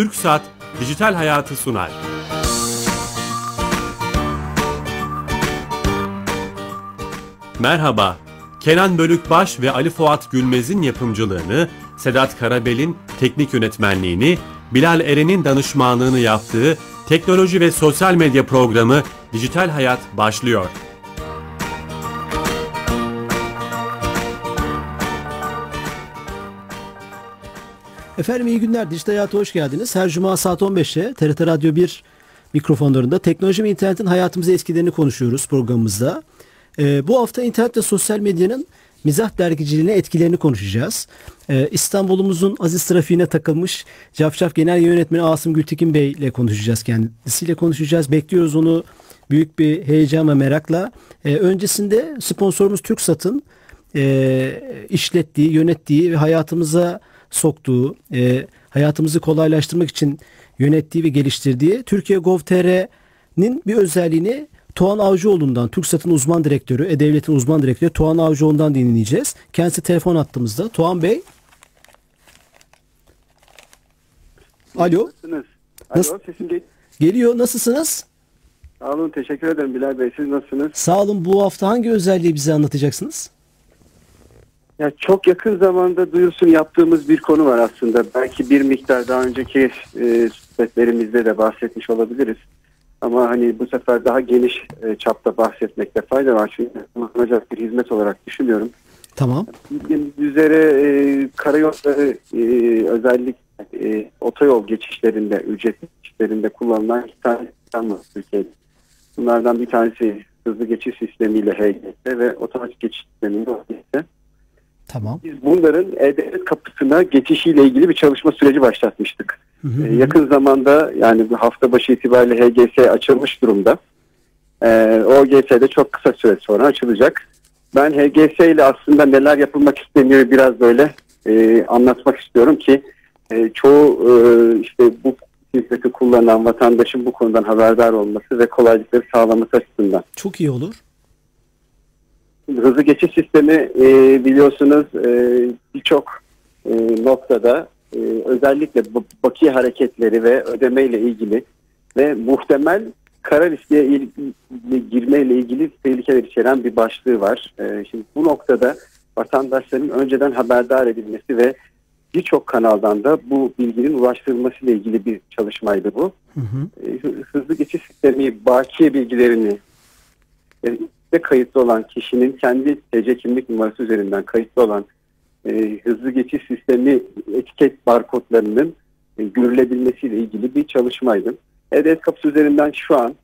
Türk Saat Dijital Hayatı sunar. Merhaba, Kenan Bölükbaş ve Ali Fuat Gülmez'in yapımcılığını, Sedat Karabel'in teknik yönetmenliğini, Bilal Eren'in danışmanlığını yaptığı teknoloji ve sosyal medya programı Dijital Hayat başlıyor. Efendim iyi günler. Dijital Hayat'a hoş geldiniz. Her cuma saat 15'te TRT Radyo 1 mikrofonlarında teknoloji ve internetin hayatımıza etkilerini konuşuyoruz programımızda. Ee, bu hafta internet ve sosyal medyanın mizah dergiciliğine etkilerini konuşacağız. Ee, İstanbul'umuzun aziz trafiğine takılmış Cafcaf Genel Yönetmeni Asım Gültekin Bey ile konuşacağız. Kendisiyle konuşacağız. Bekliyoruz onu büyük bir heyecan ve merakla. Ee, öncesinde sponsorumuz TürkSat'ın e, işlettiği, yönettiği ve hayatımıza soktuğu, e, hayatımızı kolaylaştırmak için yönettiği ve geliştirdiği Türkiye Gov.tr'nin bir özelliğini Tuğan Avcıoğlu'ndan, TürkSat'ın uzman direktörü, E-Devlet'in uzman direktörü Tuğan Avcıoğlu'ndan dinleyeceğiz. Kendisi telefon attığımızda. Tuğan Bey. Alo. Nasılsınız? Nasıl- Alo sesim gel- Geliyor. Nasılsınız? Sağ olun teşekkür ederim Bilal Bey siz nasılsınız? Sağ olun. Bu hafta hangi özelliği bize anlatacaksınız? Ya çok yakın zamanda duyurusunu yaptığımız bir konu var aslında. Belki bir miktar daha önceki e, sohbetlerimizde de bahsetmiş olabiliriz. Ama hani bu sefer daha geniş e, çapta bahsetmekte fayda var. Çünkü kullanılacak bir hizmet olarak düşünüyorum. Tamam. Bildiğiniz üzere e, karayolları e, özellikle e, otoyol geçişlerinde, ücretli geçişlerinde kullanılan iki tane sistem var Türkiye'de. Bunlardan bir tanesi hızlı geçiş sistemiyle HGS ve otomatik geçiş sistemiyle OGS. Tamam. Biz bunların E-Devlet kapısına geçişiyle ilgili bir çalışma süreci başlatmıştık. Hı hı. Ee, yakın zamanda yani bu hafta başı itibariyle HGS açılmış durumda. Ee, OGS de çok kısa süre sonra açılacak. Ben HGS ile aslında neler yapılmak isteniyor biraz böyle e, anlatmak istiyorum ki e, çoğu e, işte bu hizmeti kullanan vatandaşın bu konudan haberdar olması ve kolaylıkları sağlaması açısından. Çok iyi olur. Hızlı geçiş sistemi e, biliyorsunuz e, birçok e, noktada e, özellikle bu bakiye hareketleri ve ödeme ile ilgili ve muhtemel kara listeye il- girmeyle ilgili tehlikeler içeren bir başlığı var. E, şimdi bu noktada vatandaşların önceden haberdar edilmesi ve birçok kanaldan da bu bilginin ulaştırılması ile ilgili bir çalışmaydı bu. Hı hı. E, hı- hızlı geçiş sistemi bakiye bilgilerini e, ve kayıtlı olan kişinin kendi TC kimlik numarası üzerinden kayıtlı olan e, hızlı geçiş sistemi etiket barkodlarının e, görülebilmesiyle ilgili bir çalışmaydı. E-Devlet kapısı üzerinden şu an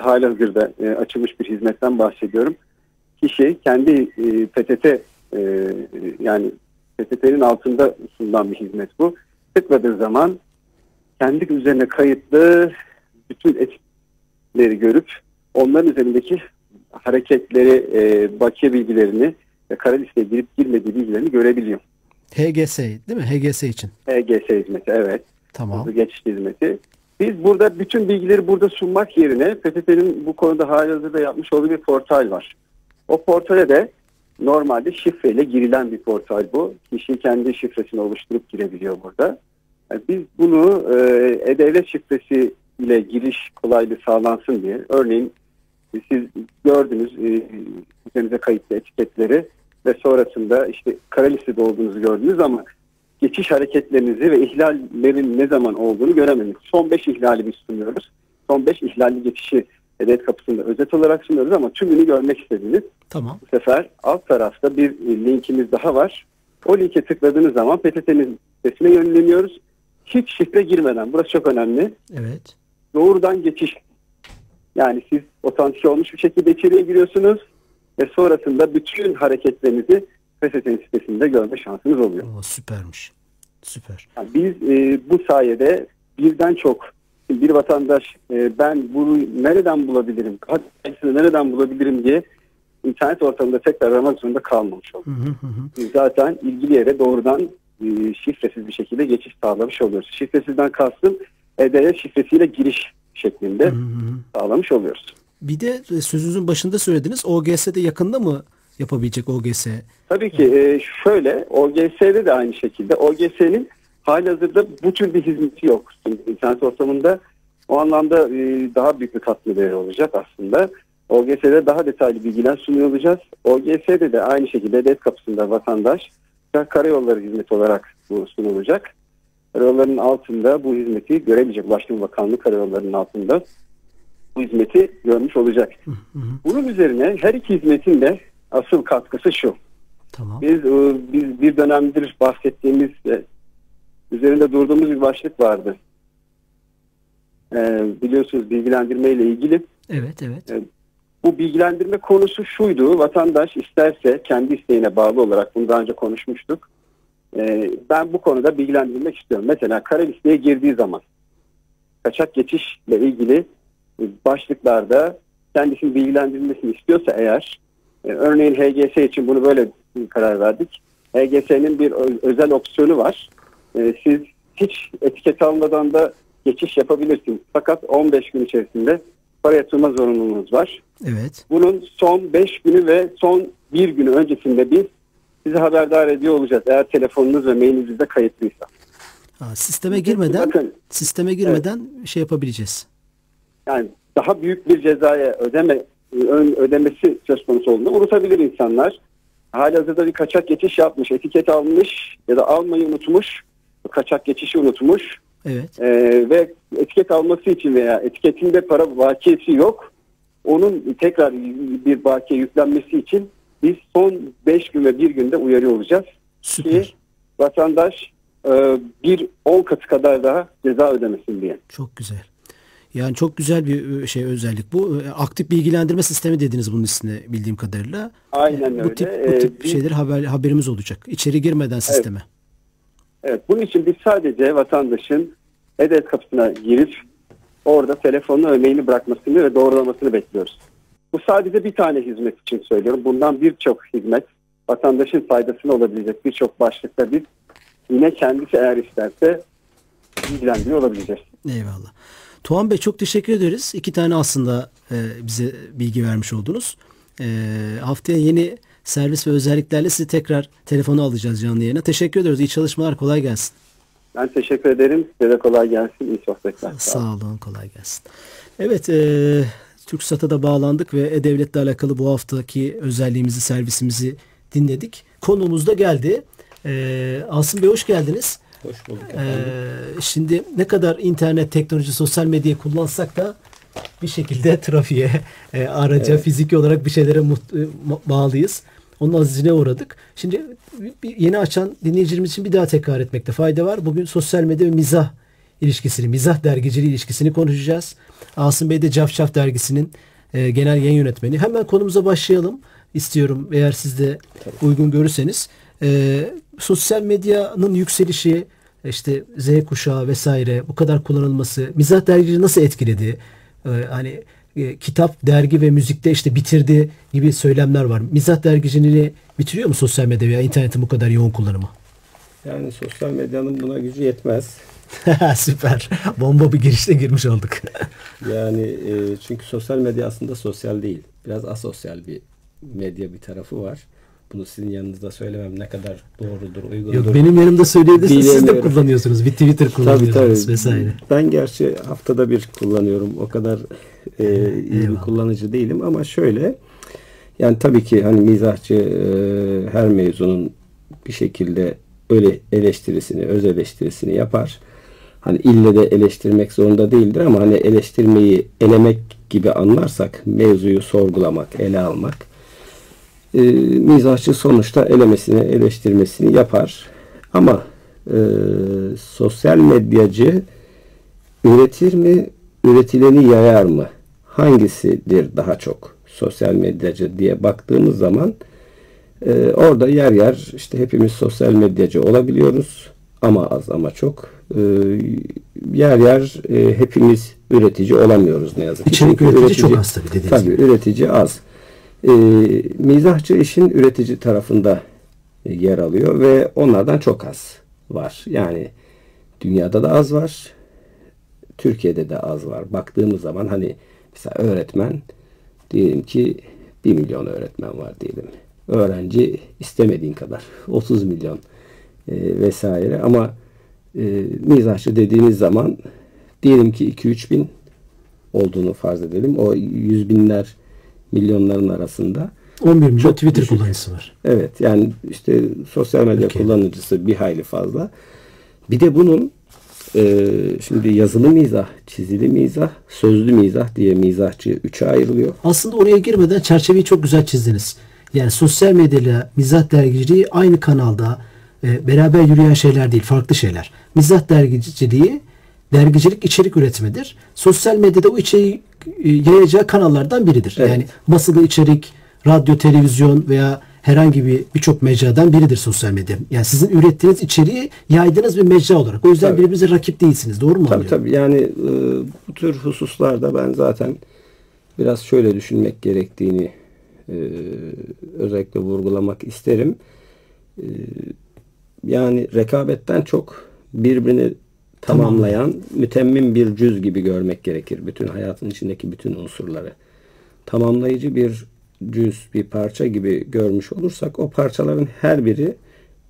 hala hazırda e, açılmış bir hizmetten bahsediyorum. Kişi kendi e, PTT e, yani PTT'nin altında sunulan bir hizmet bu. Tıkladığı zaman kendi üzerine kayıtlı bütün etiketleri görüp onların üzerindeki hareketleri, e, bakiye bilgilerini ve kara listeye girip girmediği bilgilerini görebiliyor. HGS değil mi? HGS için. HGS hizmeti evet. Tamam. Hızlı geçiş hizmeti. Biz burada bütün bilgileri burada sunmak yerine PTT'nin bu konuda halihazırda yapmış olduğu bir portal var. O portale de normalde şifreyle girilen bir portal bu. Kişi kendi şifresini oluşturup girebiliyor burada. Yani biz bunu e, e-devlet şifresi ile giriş kolaylığı sağlansın diye örneğin siz gördünüz e, üzerinize kayıtlı etiketleri ve sonrasında işte kara listede olduğunuzu gördünüz ama geçiş hareketlerinizi ve ihlallerin ne zaman olduğunu göremedik. Son 5 ihlali biz sunuyoruz. Son 5 ihlalli geçişi devlet kapısında özet olarak sunuyoruz ama tümünü görmek istediniz. Tamam. Bu sefer alt tarafta bir e, linkimiz daha var. O linke tıkladığınız zaman PTT'nin sitesine yönleniyoruz. Hiç şifre girmeden. Burası çok önemli. Evet. Doğrudan geçiş. Yani siz otantike olmuş bir şekilde içeriye giriyorsunuz ve sonrasında bütün hareketlerinizi PTT'nin sitesinde görme şansınız oluyor. O süpermiş. Süper. Yani biz e, bu sayede birden çok bir vatandaş e, ben bunu nereden bulabilirim, kaçını nereden bulabilirim diye internet ortamında tekrar aramak zorunda kalmamış oldu. Hı hı hı hı. Biz zaten ilgili yere doğrudan e, şifresiz bir şekilde geçiş sağlamış oluyoruz. Şifresizden kastım E-Devlet şifresiyle giriş şeklinde hı. sağlamış oluyoruz. Bir de e, sözünüzün başında söylediniz. OGS'de yakında mı yapabilecek OGS? Tabii ki e, şöyle OGS'de de aynı şekilde OGS'nin halihazırda bu tür bir hizmeti yok. İnternet ortamında o anlamda e, daha büyük bir katma değeri olacak aslında. OGS'de daha detaylı bilgiler sunuyor olacağız. OGS'de de aynı şekilde devlet kapısında vatandaş karayolları hizmeti olarak bu sunulacak. Karayolların altında bu hizmeti görebilecek. Ulaştırma Bakanlığı karayollarının altında bu hizmeti görmüş olacak. Bunun üzerine her iki hizmetin de asıl katkısı şu. Tamam. Biz e, biz bir dönemdir bahsettiğimiz üzerinde durduğumuz bir başlık vardı. Ee, biliyorsunuz bilgilendirme ile ilgili. Evet, evet. Ee, bu bilgilendirme konusu şuydu. Vatandaş isterse kendi isteğine bağlı olarak bunu daha önce konuşmuştuk. Ee, ben bu konuda bilgilendirmek istiyorum. Mesela kara listeye girdiği zaman kaçak geçişle ilgili başlıklarda kendisini bilgilendirilmesini istiyorsa eğer e, örneğin HGS için bunu böyle karar verdik. HGS'nin bir özel opsiyonu var. E, siz hiç etiket almadan da geçiş yapabilirsiniz. Fakat 15 gün içerisinde para yatırma zorunluluğunuz var. Evet. Bunun son 5 günü ve son 1 günü öncesinde biz sizi haberdar ediyor olacağız. Eğer telefonunuz ve mailinizde kayıtlıysa. Ha, sisteme girmeden Bakın, sisteme girmeden evet. şey yapabileceğiz. Yani daha büyük bir cezaya ödeme ödemesi söz konusu olduğunda unutabilir insanlar. Halihazırda bir kaçak geçiş yapmış, etiket almış ya da almayı unutmuş, kaçak geçişi unutmuş. Evet. Ee, ve etiket alması için veya etiketinde para bakiyesi yok. Onun tekrar bir bakiye yüklenmesi için biz son 5 gün ve 1 günde uyarı olacağız. Süper. Ki vatandaş e, bir 10 katı kadar daha ceza ödemesin diye. Çok güzel. Yani çok güzel bir e, şey özellik bu. E, aktif bilgilendirme sistemi dediniz bunun ismini bildiğim kadarıyla. Aynen öyle. Bu tip, bu tip ee, şeyler haber, haberimiz olacak. İçeri girmeden sisteme. Evet. evet. Bunun için biz sadece vatandaşın e kapısına girip orada telefonunu örneğini bırakmasını ve doğrulamasını bekliyoruz. Bu sadece bir tane hizmet için söylüyorum. Bundan birçok hizmet vatandaşın faydasına olabilecek birçok başlıkta biz yine kendisi eğer isterse bilgilendiriyor olabileceğiz. Eyvallah. Tuğan Bey çok teşekkür ederiz. İki tane aslında e, bize bilgi vermiş oldunuz. E, haftaya yeni servis ve özelliklerle sizi tekrar telefonu alacağız canlı yayına. Teşekkür ediyoruz. İyi çalışmalar. Kolay gelsin. Ben teşekkür ederim. Size de kolay gelsin. İyi sohbetler. Sağ, Sağ olun. Kolay gelsin. Evet. E, TürkSat'a da bağlandık ve E-Devlet'le alakalı bu haftaki özelliğimizi, servisimizi dinledik. Konumuz da geldi. E, Asım Bey hoş geldiniz. Hoş bulduk efendim. Ee, şimdi ne kadar internet, teknoloji, sosyal medyayı kullansak da bir şekilde trafiğe, e, araca, evet. fiziki olarak bir şeylere e, bağlıyız. Onun azizine uğradık. Şimdi yeni açan dinleyicilerimiz için bir daha tekrar etmekte fayda var. Bugün sosyal medya ve mizah ilişkisini, mizah dergiciliği ilişkisini konuşacağız. Asım Bey de Cafcaf dergisinin e, genel yayın yönetmeni. Hemen konumuza başlayalım istiyorum eğer siz de uygun görürseniz. E, sosyal medyanın yükselişi, işte Z kuşağı vesaire bu kadar kullanılması mizah dergici nasıl etkiledi? Ee, hani e, kitap, dergi ve müzikte işte bitirdi gibi söylemler var. Mizah dergiciliğini bitiriyor mu sosyal medya veya internetin bu kadar yoğun kullanımı? Yani sosyal medyanın buna gücü yetmez. Süper. Bomba bir girişte girmiş olduk. yani e, çünkü sosyal medya aslında sosyal değil. Biraz asosyal bir medya bir tarafı var. Bunu sizin yanınızda söylemem ne kadar doğrudur, uygundur. Yok benim yanımda söyleyebilirsiniz. Siz de kullanıyorsunuz. Bir Twitter kullanıyorsunuz tabii, tabii. vesaire. Ben gerçi haftada bir kullanıyorum. O kadar e, iyi bir kullanıcı değilim ama şöyle yani tabii ki hani mizahçı e, her mevzunun bir şekilde öyle eleştirisini, öz eleştirisini yapar. Hani ille de eleştirmek zorunda değildir ama hani eleştirmeyi elemek gibi anlarsak mevzuyu sorgulamak, ele almak e, mizahçı sonuçta elemesini, eleştirmesini yapar. Ama e, sosyal medyacı üretir mi, üretileni yayar mı? Hangisidir daha çok sosyal medyacı diye baktığımız zaman e, orada yer yer işte hepimiz sosyal medyacı olabiliyoruz ama az ama çok. E, yer yer e, hepimiz üretici olamıyoruz ne yazık ki. İçerik üretici, üretici çok az tabii dediğiniz Tabii gibi. üretici az e, mizahçı işin üretici tarafında e, yer alıyor ve onlardan çok az var. Yani dünyada da az var. Türkiye'de de az var. Baktığımız zaman hani mesela öğretmen diyelim ki 1 milyon öğretmen var diyelim. Öğrenci istemediğin kadar 30 milyon e, vesaire ama e, mizahçı dediğimiz zaman diyelim ki 2-3 bin olduğunu farz edelim. O yüz binler milyonların arasında. 11 milyon Çok Twitter düşük. kullanıcısı var. Evet yani işte sosyal medya Peki. kullanıcısı bir hayli fazla. Bir de bunun e, şimdi yazılı mizah, çizili mizah, sözlü mizah diye mizahçı üçe ayrılıyor. Aslında oraya girmeden çerçeveyi çok güzel çizdiniz. Yani sosyal medyayla mizah dergiciliği aynı kanalda e, beraber yürüyen şeyler değil, farklı şeyler. Mizah dergiciliği dergicilik içerik üretmedir. Sosyal medyada o içeriği e, yayacağı kanallardan biridir. Evet. Yani basılı içerik, radyo, televizyon veya herhangi bir birçok mecradan biridir sosyal medya. Yani sizin ürettiğiniz içeriği yaydığınız bir mecra olarak. O yüzden Tabii. birbirinize rakip değilsiniz. Doğru mu Tabii anlıyorum? tabii yani e, bu tür hususlarda ben zaten biraz şöyle düşünmek gerektiğini e, özellikle vurgulamak isterim. E, yani rekabetten çok birbirini tamamlayan mütemmim bir cüz gibi görmek gerekir. Bütün hayatın içindeki bütün unsurları. Tamamlayıcı bir cüz, bir parça gibi görmüş olursak o parçaların her biri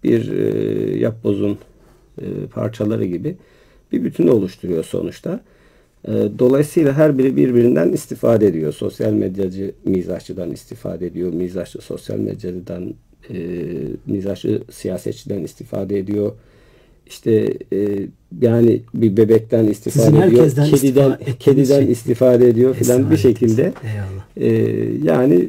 bir e, yapbozun e, parçaları gibi bir bütünü oluşturuyor sonuçta. E, dolayısıyla her biri birbirinden istifade ediyor. Sosyal medyacı mizahçıdan istifade ediyor. Mizahçı sosyal medyacıdan e, mizahçı siyasetçiden istifade ediyor. İşte e, yani bir bebekten istifade Sizin ediyor. Kediden istifa kediden şey. istifade ediyor filan bir şekilde. Eyvallah. E, yani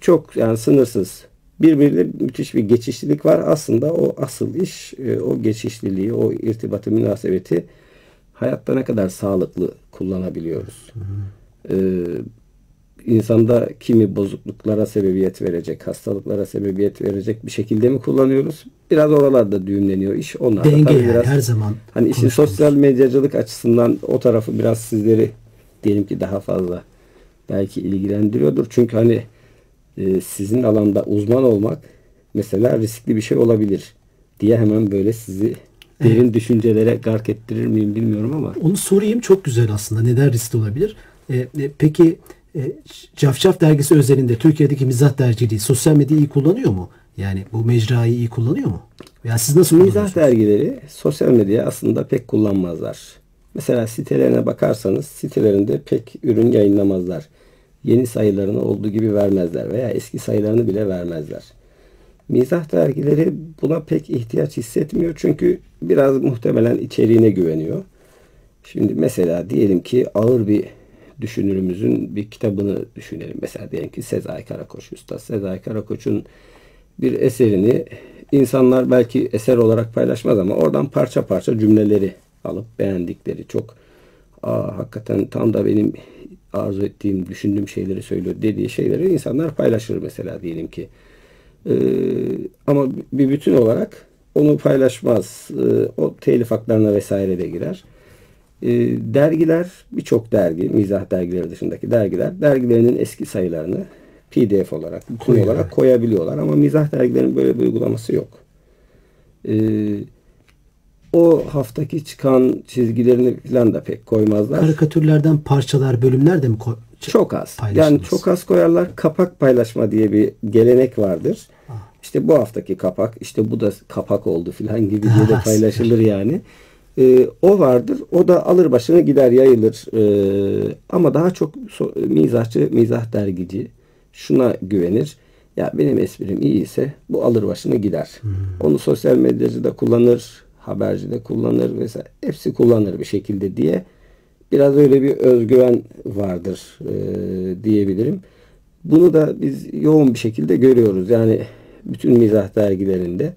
çok yani sınırsız birbiriyle müthiş bir geçişlilik var. Aslında o asıl iş e, o geçişliliği, o irtibatı, münasebeti hayatta ne kadar sağlıklı kullanabiliyoruz. E, insanda kimi bozukluklara sebebiyet verecek, hastalıklara sebebiyet verecek bir şekilde mi kullanıyoruz? Biraz oralarda düğümleniyor iş. Onlar da Denge yani biraz her zaman Hani işin sosyal medyacılık açısından o tarafı biraz sizleri diyelim ki daha fazla belki ilgilendiriyordur. Çünkü hani e, sizin alanda uzman olmak mesela riskli bir şey olabilir diye hemen böyle sizi derin düşüncelere gark ettirir miyim bilmiyorum ama Onu sorayım çok güzel aslında. Neden riskli olabilir? E, e, peki Cafcaf dergisi özelinde Türkiye'deki mizah dergiciliği sosyal medyayı iyi kullanıyor mu? Yani bu mecrayı iyi kullanıyor mu? Veya siz nasıl mizah dergileri sosyal medya aslında pek kullanmazlar. Mesela sitelerine bakarsanız sitelerinde pek ürün yayınlamazlar. Yeni sayılarını olduğu gibi vermezler veya eski sayılarını bile vermezler. Mizah dergileri buna pek ihtiyaç hissetmiyor çünkü biraz muhtemelen içeriğine güveniyor. Şimdi mesela diyelim ki ağır bir düşünürümüzün bir kitabını düşünelim. Mesela diyelim ki Sezai Karakoç Usta. Sezai Karakoç'un bir eserini insanlar belki eser olarak paylaşmaz ama oradan parça parça cümleleri alıp beğendikleri çok Aa, hakikaten tam da benim arzu ettiğim, düşündüğüm şeyleri söylüyor dediği şeyleri insanlar paylaşır mesela diyelim ki. Ee, ama bir bütün olarak onu paylaşmaz. Ee, o telif haklarına vesaire de girer. Ee, dergiler, birçok dergi, mizah dergileri dışındaki dergiler, dergilerinin eski sayılarını PDF olarak, bütün olarak koyabiliyorlar. Ama mizah dergilerinin böyle bir uygulaması yok. Ee, o haftaki çıkan çizgilerini falan da pek koymazlar. Karikatürlerden parçalar, bölümler de mi koy- Çok az. Yani çok az koyarlar. Kapak paylaşma diye bir gelenek vardır. İşte bu haftaki kapak, işte bu da kapak oldu filan gibi diye de paylaşılır yani. Ee, o vardır. O da alır başını gider yayılır. Ee, ama daha çok so- mizahçı, mizah dergici şuna güvenir. Ya benim esprim iyiyse bu alır başını gider. Onu sosyal medyacı da kullanır, haberci de kullanır vesaire. Hepsi kullanır bir şekilde diye biraz öyle bir özgüven vardır e, diyebilirim. Bunu da biz yoğun bir şekilde görüyoruz. Yani bütün mizah dergilerinde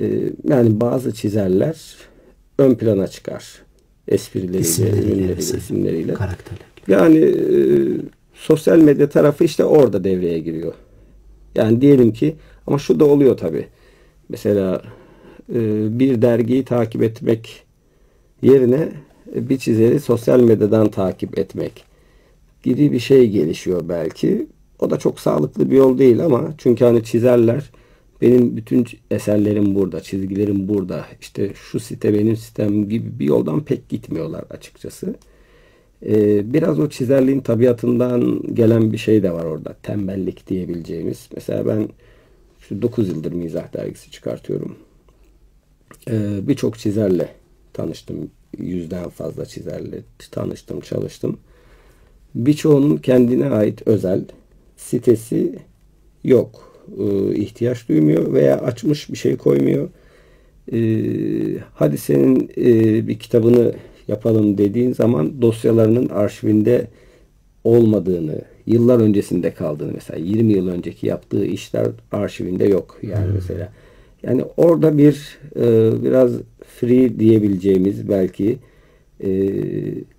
e, yani bazı çizerler ön plana çıkar. Esprileriyle, İsimleriyle, ürünleriyle, vesaire. isimleriyle. karakterler? Yani e, sosyal medya tarafı işte orada devreye giriyor. Yani diyelim ki ama şu da oluyor tabi. Mesela e, bir dergiyi takip etmek yerine e, bir çizeri sosyal medyadan takip etmek gibi bir şey gelişiyor belki. O da çok sağlıklı bir yol değil ama çünkü hani çizerler benim bütün eserlerim burada, çizgilerim burada. İşte şu site benim sitem gibi bir yoldan pek gitmiyorlar açıkçası. Ee, biraz o çizerliğin tabiatından gelen bir şey de var orada. Tembellik diyebileceğimiz. Mesela ben şu 9 yıldır mizah dergisi çıkartıyorum. Ee, Birçok çizerle tanıştım. Yüzden fazla çizerle tanıştım, çalıştım. Birçoğunun kendine ait özel sitesi yok. Ee, ihtiyaç duymuyor veya açmış bir şey koymuyor. Ee, hadi senin e, bir kitabını yapalım dediğin zaman dosyalarının arşivinde olmadığını, yıllar öncesinde kaldığını mesela 20 yıl önceki yaptığı işler arşivinde yok yani hmm. mesela. Yani orada bir e, biraz free diyebileceğimiz belki e,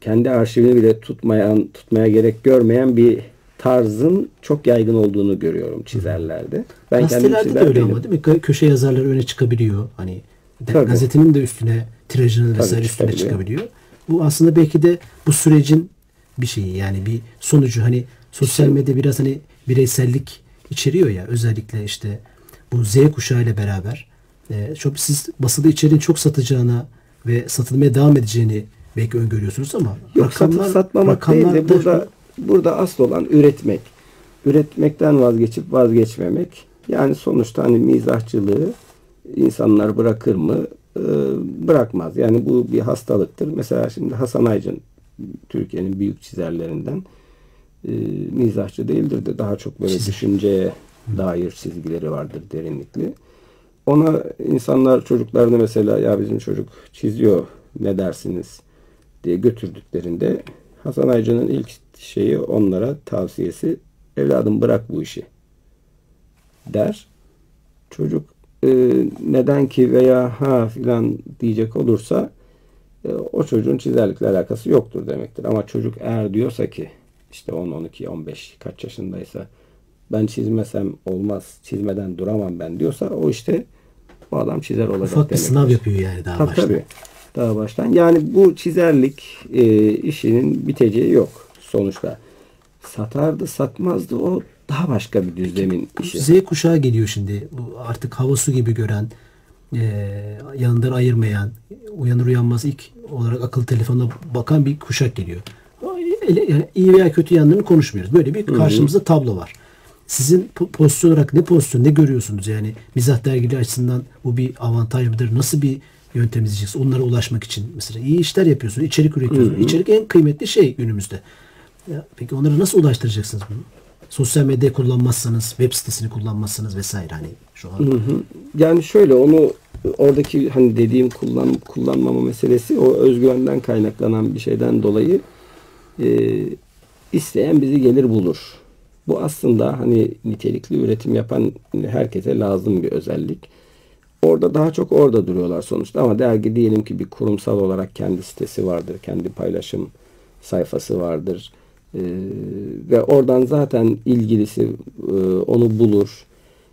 kendi arşivini bile tutmayan tutmaya gerek görmeyen bir tarzın çok yaygın olduğunu görüyorum çizerlerde. Ben Gazetelerde de öyle değilim. ama değil mi? Köşe yazarları öne çıkabiliyor. Hani Tabii. gazetenin de üstüne tirajının vesaire üstüne çıkabiliyor. Bu aslında belki de bu sürecin bir şeyi yani bir sonucu hani sosyal medya biraz hani bireysellik içeriyor ya özellikle işte bu Z kuşağı ile beraber e, çok siz basılı içeriğin çok satacağına ve satılmaya devam edeceğini belki öngörüyorsunuz ama Yok, rakamlar, satmamak rakamlar değil de burada, burada asıl olan üretmek. Üretmekten vazgeçip vazgeçmemek. Yani sonuçta hani mizahçılığı insanlar bırakır mı? Ee, bırakmaz. Yani bu bir hastalıktır. Mesela şimdi Hasan Aycın Türkiye'nin büyük çizerlerinden e, mizahçı değildir de daha çok böyle düşünceye dair çizgileri vardır derinlikli. Ona insanlar çocuklarını mesela ya bizim çocuk çiziyor ne dersiniz diye götürdüklerinde Hasan Aycı'nın ilk şeyi onlara tavsiyesi evladım bırak bu işi der. Çocuk e, neden ki veya ha filan diyecek olursa e, o çocuğun çizerlikle alakası yoktur demektir. Ama çocuk eğer diyorsa ki işte 10, 12, 15 kaç yaşındaysa ben çizmesem olmaz, çizmeden duramam ben diyorsa o işte bu adam çizer olacak Ufak bir sınav yapıyor yani daha tabii, baştan. Tabii. Daha baştan. Yani bu çizerlik e, işinin biteceği yok sonuçta. Satardı, satmazdı o daha başka bir düzlemin işi. Z kuşağı geliyor şimdi. Bu artık hava su gibi gören, e, yanından ayırmayan, uyanır uyanmaz ilk olarak akıl telefonuna bakan bir kuşak geliyor. Yani iyi veya kötü yanlarını konuşmuyoruz. Böyle bir karşımızda tablo var. Sizin pozisyon olarak ne pozisyon, ne görüyorsunuz? Yani mizah dergili açısından bu bir avantaj mıdır? Nasıl bir yöntem izleyeceksiniz? Onlara ulaşmak için mesela iyi işler yapıyorsunuz, içerik üretiyorsunuz. Hı hı. İçerik en kıymetli şey günümüzde. Ya, peki onları nasıl ulaştıracaksınız bunu? Sosyal medya kullanmazsanız, web sitesini kullanmazsanız vesaire hani şu an. Hı hı. Yani şöyle onu oradaki hani dediğim kullan kullanmama meselesi o özgüvenden kaynaklanan bir şeyden dolayı e, isteyen bizi gelir bulur. Bu aslında hani nitelikli üretim yapan herkese lazım bir özellik. Orada daha çok orada duruyorlar sonuçta ama dergi diyelim ki bir kurumsal olarak kendi sitesi vardır, kendi paylaşım sayfası vardır. Ee, ve oradan zaten ilgilisi e, onu bulur.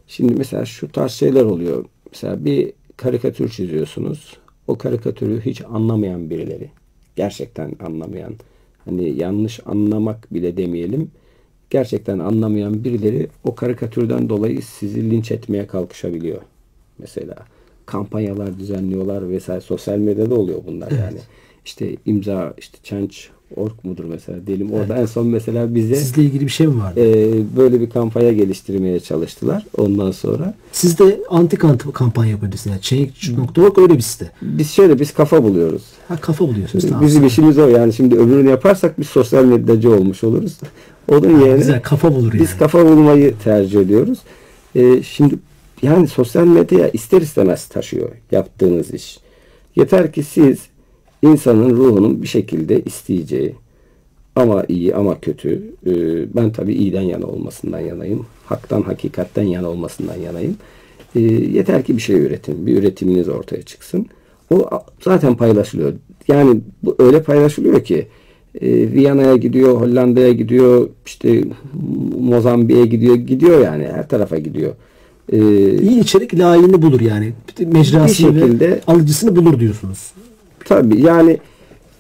Şimdi mesela şu tarz şeyler oluyor. Mesela bir karikatür çiziyorsunuz. O karikatürü hiç anlamayan birileri. Gerçekten anlamayan. Hani yanlış anlamak bile demeyelim. Gerçekten anlamayan birileri o karikatürden dolayı sizi linç etmeye kalkışabiliyor. Mesela kampanyalar düzenliyorlar vesaire sosyal medyada oluyor bunlar evet. yani. İşte imza işte change Ork mudur mesela diyelim. Orada evet. en son mesela bize sizle ilgili bir şey mi vardı? E, böyle bir kampanya geliştirmeye çalıştılar. Ondan sonra siz de anti kampanya yapıyorsunuz. Yani Change.org öyle bir site. Biz şöyle biz kafa buluyoruz. Ha kafa buluyorsunuz. Tamam. Bizim işimiz o yani. Şimdi öbürünü yaparsak biz sosyal medyacı olmuş oluruz. Onun yerine güzel kafa bulur yani. Biz kafa bulmayı tercih ediyoruz. E, şimdi yani sosyal medyaya ister istemez taşıyor yaptığınız iş. Yeter ki siz insanın ruhunun bir şekilde isteyeceği ama iyi ama kötü. E, ben tabii iyiden yana olmasından yanayım. Haktan, hakikatten yana olmasından yanayım. E, yeter ki bir şey üretin. Bir üretiminiz ortaya çıksın. O zaten paylaşılıyor. Yani bu öyle paylaşılıyor ki e, Viyana'ya gidiyor, Hollanda'ya gidiyor, işte Mozambik'e gidiyor, gidiyor yani her tarafa gidiyor. Ee, İyi içerik layığını bulur yani. Mecrasını şekilde, alıcısını bulur diyorsunuz. Tabii yani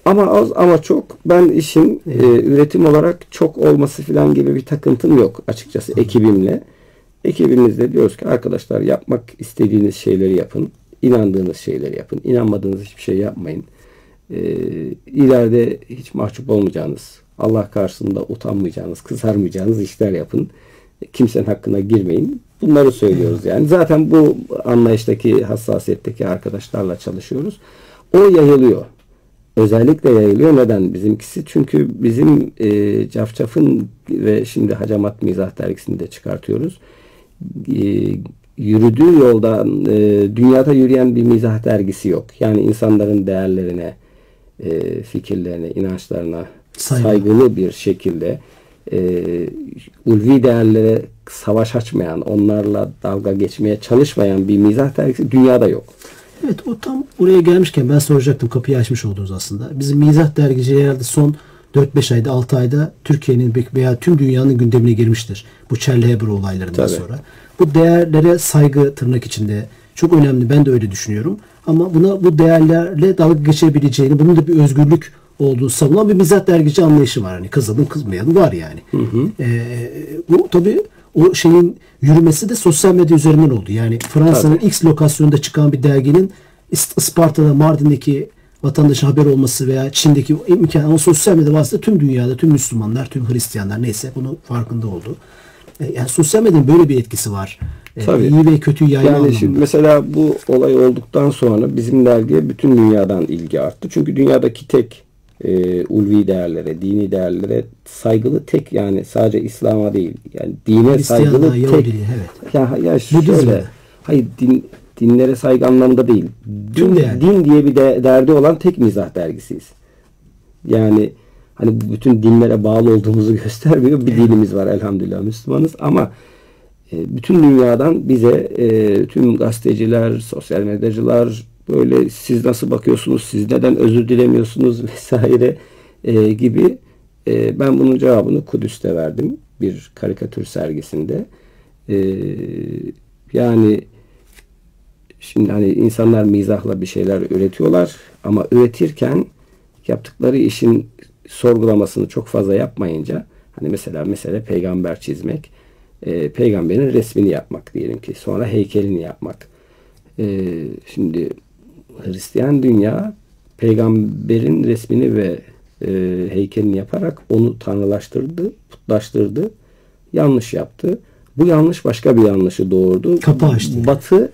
ama az ama çok ben işin e, üretim olarak çok olması falan gibi bir takıntım yok açıkçası Hı. ekibimle. Ekibimizde diyoruz ki arkadaşlar yapmak istediğiniz şeyleri yapın. inandığınız şeyleri yapın. inanmadığınız hiçbir şey yapmayın. E, ileride hiç mahcup olmayacağınız, Allah karşısında utanmayacağınız, kızarmayacağınız işler yapın. Kimsenin hakkına girmeyin. Bunları söylüyoruz yani. Zaten bu anlayıştaki, hassasiyetteki arkadaşlarla çalışıyoruz. o yayılıyor. Özellikle yayılıyor. Neden bizimkisi? Çünkü bizim e, Cafcaf'ın ve şimdi Hacamat Mizah dergisini de çıkartıyoruz. E, yürüdüğü yolda e, dünyada yürüyen bir mizah dergisi yok. Yani insanların değerlerine, e, fikirlerine, inançlarına Saygı. saygılı bir şekilde e, ulvi değerlere savaş açmayan, onlarla dalga geçmeye çalışmayan bir mizah dergisi dünyada yok. Evet o tam oraya gelmişken ben soracaktım kapıyı açmış oldunuz aslında. Bizim mizah dergicileri herhalde son 4-5 ayda 6 ayda Türkiye'nin veya tüm dünyanın gündemine girmiştir. Bu Charlie Hebdo olaylarından Tabii. sonra. Bu değerlere saygı tırnak içinde çok önemli. Ben de öyle düşünüyorum. Ama buna bu değerlerle dalga geçebileceğini, bunun da bir özgürlük olduğunu savunan bir mizah dergici anlayışı var. Hani kızalım kızmayalım var yani. Ee, bu tabii o şeyin yürümesi de sosyal medya üzerinden oldu. Yani Fransa'nın X lokasyonunda çıkan bir derginin İs- Isparta'da, Mardin'deki vatandaşın haber olması veya Çin'deki imkan ama sosyal medya vasıtasıyla tüm dünyada tüm Müslümanlar, tüm Hristiyanlar neyse bunun farkında oldu. E, Yani sosyal medyanın böyle bir etkisi var. E, Tabii. İyi ve kötü yayma Yani anlamında. şimdi mesela bu olay olduktan sonra bizim dergiye bütün dünyadan ilgi arttı. Çünkü dünyadaki tek e, ulvi değerlere, dini değerlere saygılı tek yani sadece İslam'a değil. Yani dine saygılı Hristiyanlığa, tek. Yahudiliğe, evet. Ya, ya şöyle. Hayır din, dinlere saygı anlamında değil. Din, değer. din diye bir de, derdi olan tek mizah dergisiyiz. Yani hani bütün dinlere bağlı olduğumuzu göstermiyor. Bir dinimiz var elhamdülillah Müslümanız ama e, bütün dünyadan bize e, tüm gazeteciler, sosyal medyacılar böyle siz nasıl bakıyorsunuz, siz neden özür dilemiyorsunuz vesaire e, gibi e, ben bunun cevabını Kudüs'te verdim bir karikatür sergisinde. E, yani Şimdi hani insanlar mizahla bir şeyler üretiyorlar ama üretirken yaptıkları işin sorgulamasını çok fazla yapmayınca hani mesela mesela peygamber çizmek e, peygamberin resmini yapmak diyelim ki sonra heykelini yapmak. E, şimdi Hristiyan dünya peygamberin resmini ve e, heykelini yaparak onu tanrılaştırdı, putlaştırdı. Yanlış yaptı. Bu yanlış başka bir yanlışı doğurdu. Kapı açtı. Batı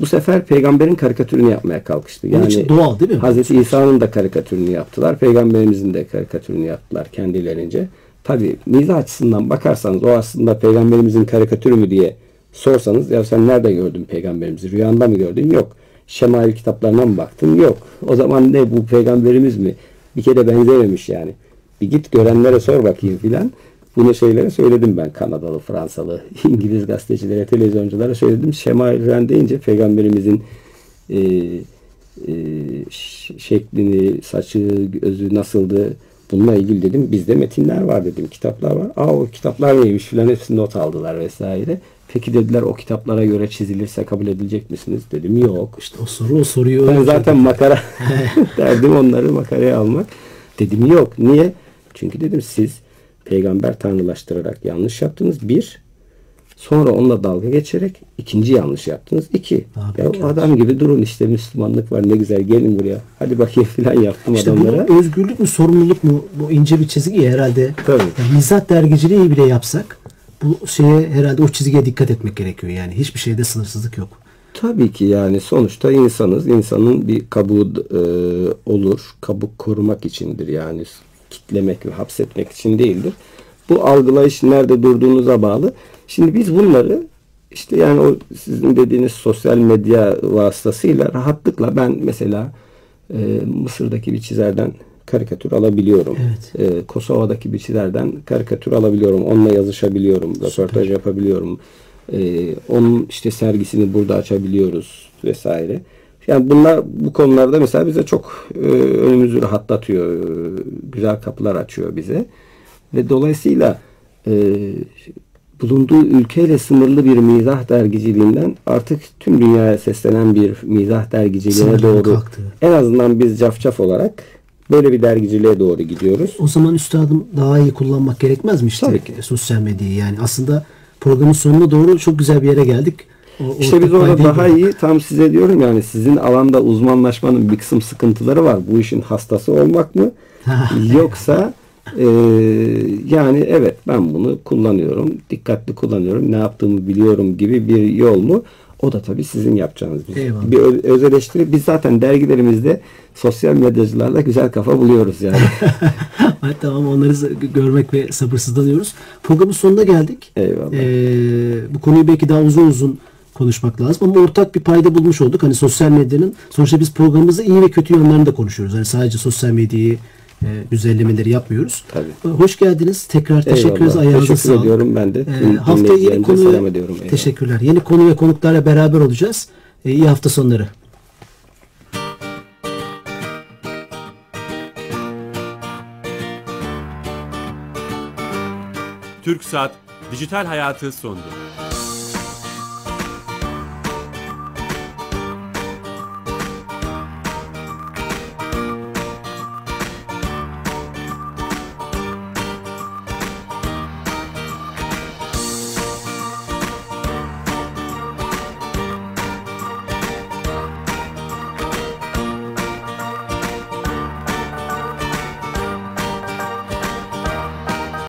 bu sefer peygamberin karikatürünü yapmaya kalkıştı. Bunun için doğal değil mi? Hazreti İsa'nın da karikatürünü yaptılar. Peygamberimizin de karikatürünü yaptılar kendilerince. Tabi mizah açısından bakarsanız o aslında peygamberimizin karikatürü mü diye sorsanız ya sen nerede gördün peygamberimizi? Rüyanda mı gördün? Yok. Şemail kitaplarına mı baktın? Yok. O zaman ne bu peygamberimiz mi? Bir kere benzememiş yani. Bir git görenlere sor bakayım filan. Bunu şeylere söyledim ben Kanadalı, Fransalı, İngiliz gazetecilere, televizyonculara söyledim. Şemail Ren deyince peygamberimizin e, e, şeklini, saçı, gözü nasıldı bununla ilgili dedim. Bizde metinler var dedim. Kitaplar var. Aa o kitaplar neymiş filan hepsini not aldılar vesaire. Peki dediler o kitaplara göre çizilirse kabul edilecek misiniz? Dedim yok. İşte o soru o soruyu Ben zaten makara derdim onları makaraya almak. Dedim yok. Niye? Çünkü dedim siz peygamber tanrılaştırarak yanlış yaptınız. Bir. Sonra onunla dalga geçerek ikinci yanlış yaptınız. İki. Abi, Ya adam gibi durun işte Müslümanlık var ne güzel gelin buraya. Hadi bakayım filan yaptım İşte adamlara. bu özgürlük mü sorumluluk mu bu ince bir çizgi herhalde. Tabii. Yani mizah dergiciliği bile yapsak bu şeye herhalde o çizgiye dikkat etmek gerekiyor yani. Hiçbir şeyde sınırsızlık yok. Tabii ki yani sonuçta insanız. İnsanın bir kabuğu e, olur. Kabuk korumak içindir yani. Kitlemek ve hapsetmek için değildir. Bu algılayış nerede durduğunuza bağlı. Şimdi biz bunları işte yani o sizin dediğiniz sosyal medya vasıtasıyla rahatlıkla ben mesela e, Mısır'daki bir çizerden karikatür alabiliyorum. Evet. E, Kosova'daki bir çizerden karikatür alabiliyorum. Onunla yazışabiliyorum. Röportaj yapabiliyorum. E, onun işte sergisini burada açabiliyoruz vesaire. Yani bunlar bu konularda mesela bize çok e, önümüzü rahatlatıyor. e, güzel kapılar açıyor bize. Ve dolayısıyla e, bulunduğu ülkeyle sınırlı bir mizah dergiciliğinden artık tüm dünyaya seslenen bir mizah dergiciliğine Sınırları doğru kalktı. en azından biz cafcaf olarak böyle bir dergiciliğe doğru gidiyoruz. O zaman üstadım daha iyi kullanmak gerekmez mi işte Tabii ki. sosyal medyayı yani aslında programın sonuna doğru çok güzel bir yere geldik. O, İşte biz orada daha bulduk. iyi tam size diyorum yani sizin alanda uzmanlaşmanın bir kısım sıkıntıları var. Bu işin hastası olmak mı? Yoksa e, yani evet ben bunu kullanıyorum. Dikkatli kullanıyorum. Ne yaptığımı biliyorum gibi bir yol mu? O da tabii sizin yapacağınız bir, Eyvallah. bir öz eleştiri. Biz zaten dergilerimizde sosyal medyacılarla güzel kafa buluyoruz yani. Tamam onları görmek ve sabırsızlanıyoruz. Programın sonuna geldik. Eyvallah. Ee, bu konuyu belki daha uzun uzun konuşmak lazım ama ortak bir payda bulmuş olduk. Hani sosyal medyanın sonuçta biz programımızda iyi ve kötü yönlerini de konuşuyoruz. Hani sadece sosyal medyayı güzellemeleri yapmıyoruz. Tabii. Hoş geldiniz. Tekrar teşekkür ederiz. Ayağınıza Teşekkür sağlık. ediyorum ben de. Ee, haftaya yeni konu selam ediyorum. Eyvallah. teşekkürler. Yeni konu ve konuklarla beraber olacağız. Ee, iyi hafta sonları. TürkSat Dijital Hayatı sondu.